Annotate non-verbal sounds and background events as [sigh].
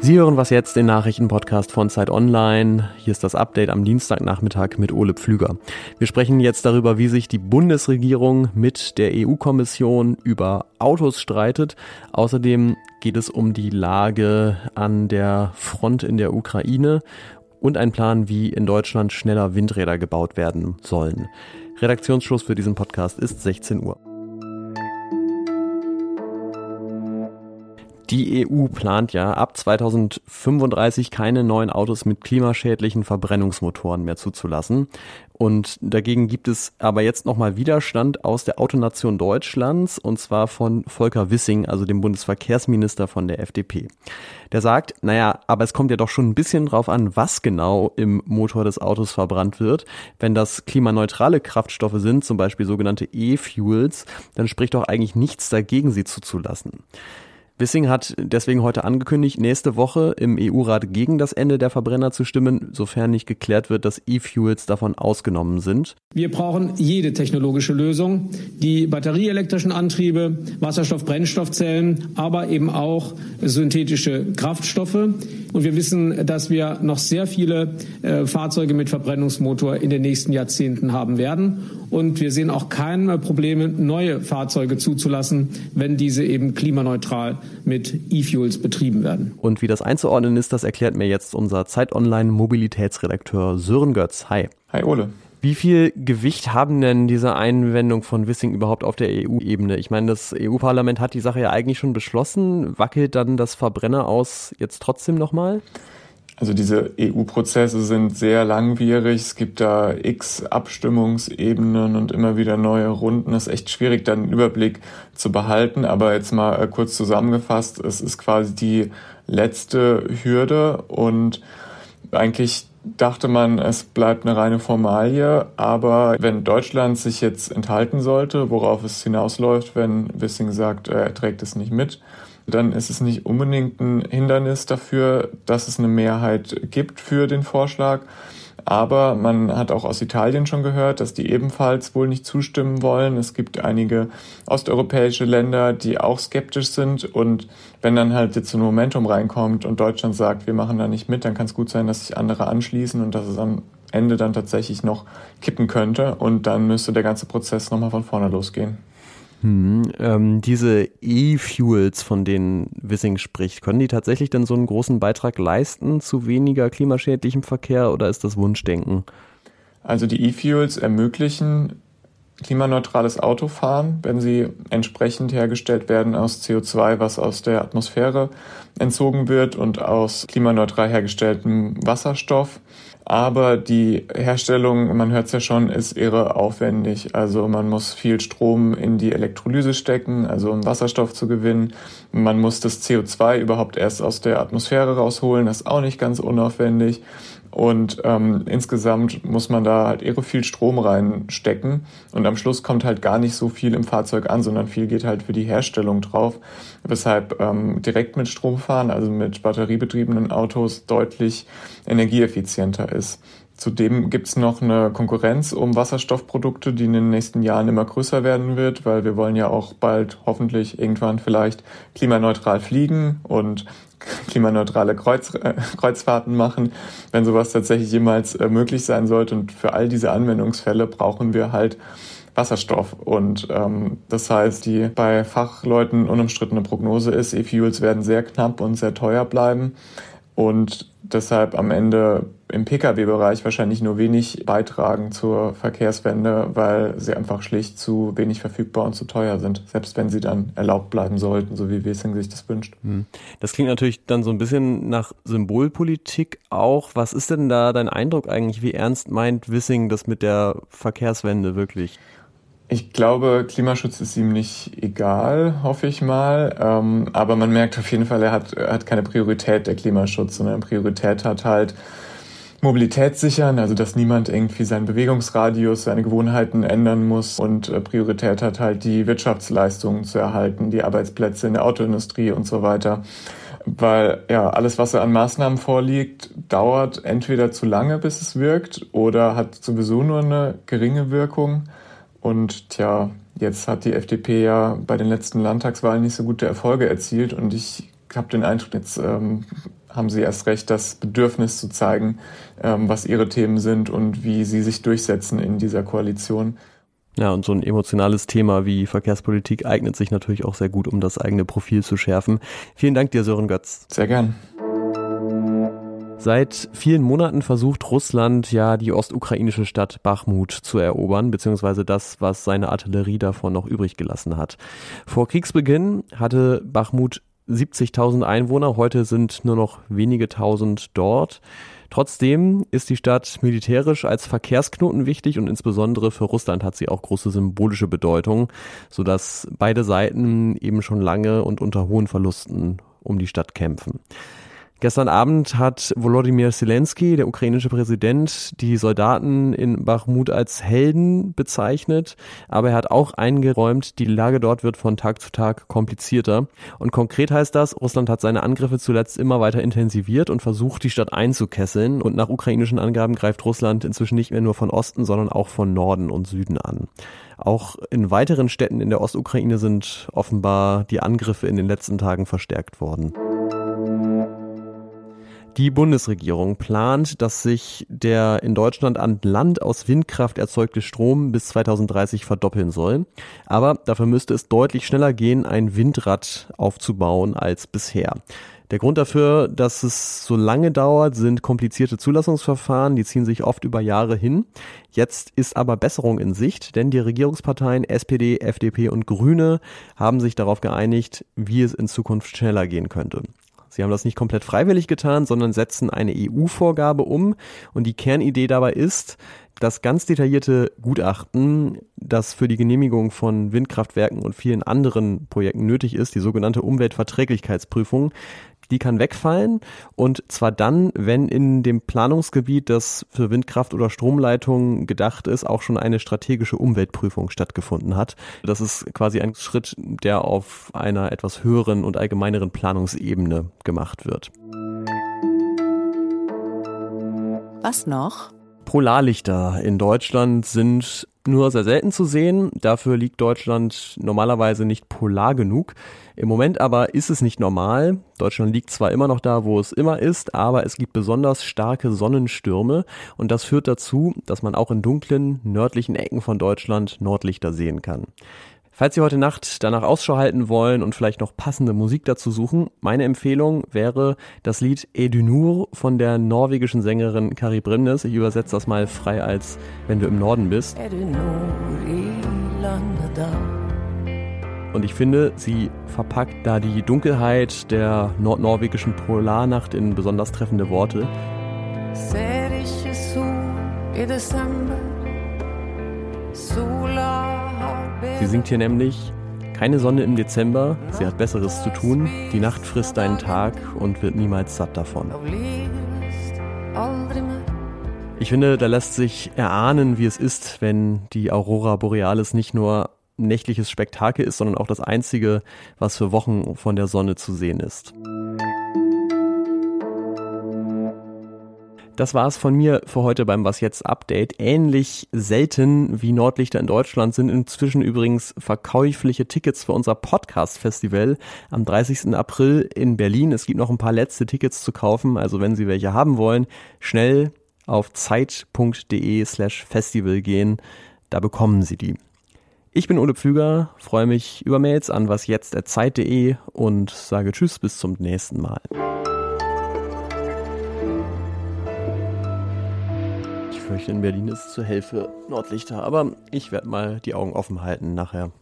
Sie hören was jetzt, den Nachrichtenpodcast von Zeit Online. Hier ist das Update am Dienstagnachmittag mit Ole Pflüger. Wir sprechen jetzt darüber, wie sich die Bundesregierung mit der EU-Kommission über Autos streitet. Außerdem geht es um die Lage an der Front in der Ukraine und ein Plan, wie in Deutschland schneller Windräder gebaut werden sollen. Redaktionsschluss für diesen Podcast ist 16 Uhr. Die EU plant ja ab 2035 keine neuen Autos mit klimaschädlichen Verbrennungsmotoren mehr zuzulassen. Und dagegen gibt es aber jetzt nochmal Widerstand aus der Autonation Deutschlands und zwar von Volker Wissing, also dem Bundesverkehrsminister von der FDP. Der sagt, naja, aber es kommt ja doch schon ein bisschen drauf an, was genau im Motor des Autos verbrannt wird. Wenn das klimaneutrale Kraftstoffe sind, zum Beispiel sogenannte E-Fuels, dann spricht doch eigentlich nichts dagegen, sie zuzulassen. Wissing hat deswegen heute angekündigt, nächste Woche im EU-Rat gegen das Ende der Verbrenner zu stimmen, sofern nicht geklärt wird, dass E-Fuels davon ausgenommen sind. Wir brauchen jede technologische Lösung, die batterieelektrischen Antriebe, Wasserstoff-Brennstoffzellen, aber eben auch synthetische Kraftstoffe. Und wir wissen, dass wir noch sehr viele äh, Fahrzeuge mit Verbrennungsmotor in den nächsten Jahrzehnten haben werden. Und wir sehen auch keine Probleme, neue Fahrzeuge zuzulassen, wenn diese eben klimaneutral mit E-Fuels betrieben werden. Und wie das einzuordnen ist, das erklärt mir jetzt unser Zeit Online Mobilitätsredakteur Sören Götz. Hi. Hi Ole. Wie viel Gewicht haben denn diese Einwendungen von Wissing überhaupt auf der EU-Ebene? Ich meine, das EU-Parlament hat die Sache ja eigentlich schon beschlossen. Wackelt dann das Verbrenner aus jetzt trotzdem nochmal? Also diese EU-Prozesse sind sehr langwierig. Es gibt da x Abstimmungsebenen und immer wieder neue Runden. Es ist echt schwierig, dann einen Überblick zu behalten. Aber jetzt mal äh, kurz zusammengefasst, es ist quasi die letzte Hürde und eigentlich dachte man, es bleibt eine reine Formalie. Aber wenn Deutschland sich jetzt enthalten sollte, worauf es hinausläuft, wenn Wissing sagt, er trägt es nicht mit, dann ist es nicht unbedingt ein Hindernis dafür, dass es eine Mehrheit gibt für den Vorschlag. Aber man hat auch aus Italien schon gehört, dass die ebenfalls wohl nicht zustimmen wollen. Es gibt einige osteuropäische Länder, die auch skeptisch sind. Und wenn dann halt jetzt ein Momentum reinkommt und Deutschland sagt, wir machen da nicht mit, dann kann es gut sein, dass sich andere anschließen und dass es am Ende dann tatsächlich noch kippen könnte. Und dann müsste der ganze Prozess nochmal von vorne losgehen. Hm, ähm, diese E-Fuels, von denen Wissing spricht, können die tatsächlich dann so einen großen Beitrag leisten zu weniger klimaschädlichem Verkehr oder ist das Wunschdenken? Also die E-Fuels ermöglichen klimaneutrales Autofahren, wenn sie entsprechend hergestellt werden aus CO2, was aus der Atmosphäre entzogen wird und aus klimaneutral hergestelltem Wasserstoff. Aber die Herstellung, man hört es ja schon, ist irre aufwendig. Also man muss viel Strom in die Elektrolyse stecken, also um Wasserstoff zu gewinnen. Man muss das CO2 überhaupt erst aus der Atmosphäre rausholen, das ist auch nicht ganz unaufwendig. Und ähm, insgesamt muss man da halt irre viel Strom reinstecken. Und am Schluss kommt halt gar nicht so viel im Fahrzeug an, sondern viel geht halt für die Herstellung drauf. Weshalb ähm, direkt mit Strom fahren, also mit batteriebetriebenen Autos, deutlich energieeffizienter ist. Zudem gibt's noch eine Konkurrenz um Wasserstoffprodukte, die in den nächsten Jahren immer größer werden wird, weil wir wollen ja auch bald hoffentlich irgendwann vielleicht klimaneutral fliegen und [laughs] klimaneutrale Kreuz, äh, Kreuzfahrten machen, wenn sowas tatsächlich jemals äh, möglich sein sollte. Und für all diese Anwendungsfälle brauchen wir halt Wasserstoff. Und ähm, das heißt, die bei Fachleuten unumstrittene Prognose ist, E-Fuels werden sehr knapp und sehr teuer bleiben und deshalb am Ende im Pkw-Bereich wahrscheinlich nur wenig beitragen zur Verkehrswende, weil sie einfach schlicht zu wenig verfügbar und zu teuer sind, selbst wenn sie dann erlaubt bleiben sollten, so wie Wessing sich das wünscht. Hm. Das klingt natürlich dann so ein bisschen nach Symbolpolitik auch. Was ist denn da dein Eindruck eigentlich? Wie ernst meint Wissing das mit der Verkehrswende wirklich? Ich glaube, Klimaschutz ist ihm nicht egal, hoffe ich mal. Ähm, aber man merkt auf jeden Fall, er hat, er hat keine Priorität, der Klimaschutz, sondern Priorität hat halt Mobilität sichern, also dass niemand irgendwie seinen Bewegungsradius, seine Gewohnheiten ändern muss und äh, Priorität hat halt die Wirtschaftsleistungen zu erhalten, die Arbeitsplätze in der Autoindustrie und so weiter. Weil ja, alles, was an Maßnahmen vorliegt, dauert entweder zu lange, bis es wirkt, oder hat sowieso nur eine geringe Wirkung. Und tja, Jetzt hat die FDP ja bei den letzten Landtagswahlen nicht so gute Erfolge erzielt und ich habe den Eindruck, jetzt ähm, haben sie erst recht das Bedürfnis zu zeigen, ähm, was ihre Themen sind und wie sie sich durchsetzen in dieser Koalition. Ja, und so ein emotionales Thema wie Verkehrspolitik eignet sich natürlich auch sehr gut, um das eigene Profil zu schärfen. Vielen Dank dir, Sören Götz. Sehr gern. Seit vielen Monaten versucht Russland ja die ostukrainische Stadt Bachmut zu erobern, beziehungsweise das, was seine Artillerie davon noch übrig gelassen hat. Vor Kriegsbeginn hatte Bachmut 70.000 Einwohner, heute sind nur noch wenige tausend dort. Trotzdem ist die Stadt militärisch als Verkehrsknoten wichtig und insbesondere für Russland hat sie auch große symbolische Bedeutung, sodass beide Seiten eben schon lange und unter hohen Verlusten um die Stadt kämpfen. Gestern Abend hat Volodymyr Zelensky, der ukrainische Präsident, die Soldaten in Bachmut als Helden bezeichnet, aber er hat auch eingeräumt, die Lage dort wird von Tag zu Tag komplizierter. Und konkret heißt das, Russland hat seine Angriffe zuletzt immer weiter intensiviert und versucht, die Stadt einzukesseln. Und nach ukrainischen Angaben greift Russland inzwischen nicht mehr nur von Osten, sondern auch von Norden und Süden an. Auch in weiteren Städten in der Ostukraine sind offenbar die Angriffe in den letzten Tagen verstärkt worden. Die Bundesregierung plant, dass sich der in Deutschland an Land aus Windkraft erzeugte Strom bis 2030 verdoppeln soll. Aber dafür müsste es deutlich schneller gehen, ein Windrad aufzubauen als bisher. Der Grund dafür, dass es so lange dauert, sind komplizierte Zulassungsverfahren, die ziehen sich oft über Jahre hin. Jetzt ist aber Besserung in Sicht, denn die Regierungsparteien SPD, FDP und Grüne haben sich darauf geeinigt, wie es in Zukunft schneller gehen könnte. Sie haben das nicht komplett freiwillig getan, sondern setzen eine EU-Vorgabe um. Und die Kernidee dabei ist, das ganz detaillierte Gutachten, das für die Genehmigung von Windkraftwerken und vielen anderen Projekten nötig ist, die sogenannte Umweltverträglichkeitsprüfung, die kann wegfallen und zwar dann, wenn in dem Planungsgebiet, das für Windkraft oder Stromleitungen gedacht ist, auch schon eine strategische Umweltprüfung stattgefunden hat. Das ist quasi ein Schritt, der auf einer etwas höheren und allgemeineren Planungsebene gemacht wird. Was noch? Polarlichter in Deutschland sind nur sehr selten zu sehen. Dafür liegt Deutschland normalerweise nicht polar genug. Im Moment aber ist es nicht normal. Deutschland liegt zwar immer noch da, wo es immer ist, aber es gibt besonders starke Sonnenstürme und das führt dazu, dass man auch in dunklen, nördlichen Ecken von Deutschland Nordlichter sehen kann. Falls Sie heute Nacht danach Ausschau halten wollen und vielleicht noch passende Musik dazu suchen, meine Empfehlung wäre das Lied Edunur von der norwegischen Sängerin Kari Brimnes. Ich übersetze das mal frei als Wenn du im Norden bist. Und ich finde, sie verpackt da die Dunkelheit der nordnorwegischen Polarnacht in besonders treffende Worte. Sie singt hier nämlich keine Sonne im Dezember, sie hat Besseres zu tun, die Nacht frisst deinen Tag und wird niemals satt davon. Ich finde, da lässt sich erahnen, wie es ist, wenn die Aurora Borealis nicht nur nächtliches Spektakel ist, sondern auch das einzige, was für Wochen von der Sonne zu sehen ist. Das war es von mir für heute beim Was jetzt Update. Ähnlich selten wie Nordlichter in Deutschland sind inzwischen übrigens verkäufliche Tickets für unser Podcast Festival am 30. April in Berlin. Es gibt noch ein paar letzte Tickets zu kaufen, also wenn Sie welche haben wollen, schnell auf zeit.de slash festival gehen. Da bekommen Sie die. Ich bin Ole Pflüger, freue mich über Mails an wasjetzt.zeit.de und sage Tschüss bis zum nächsten Mal. Fürchte, in Berlin ist es zu hell für Nordlichter, aber ich werde mal die Augen offen halten nachher.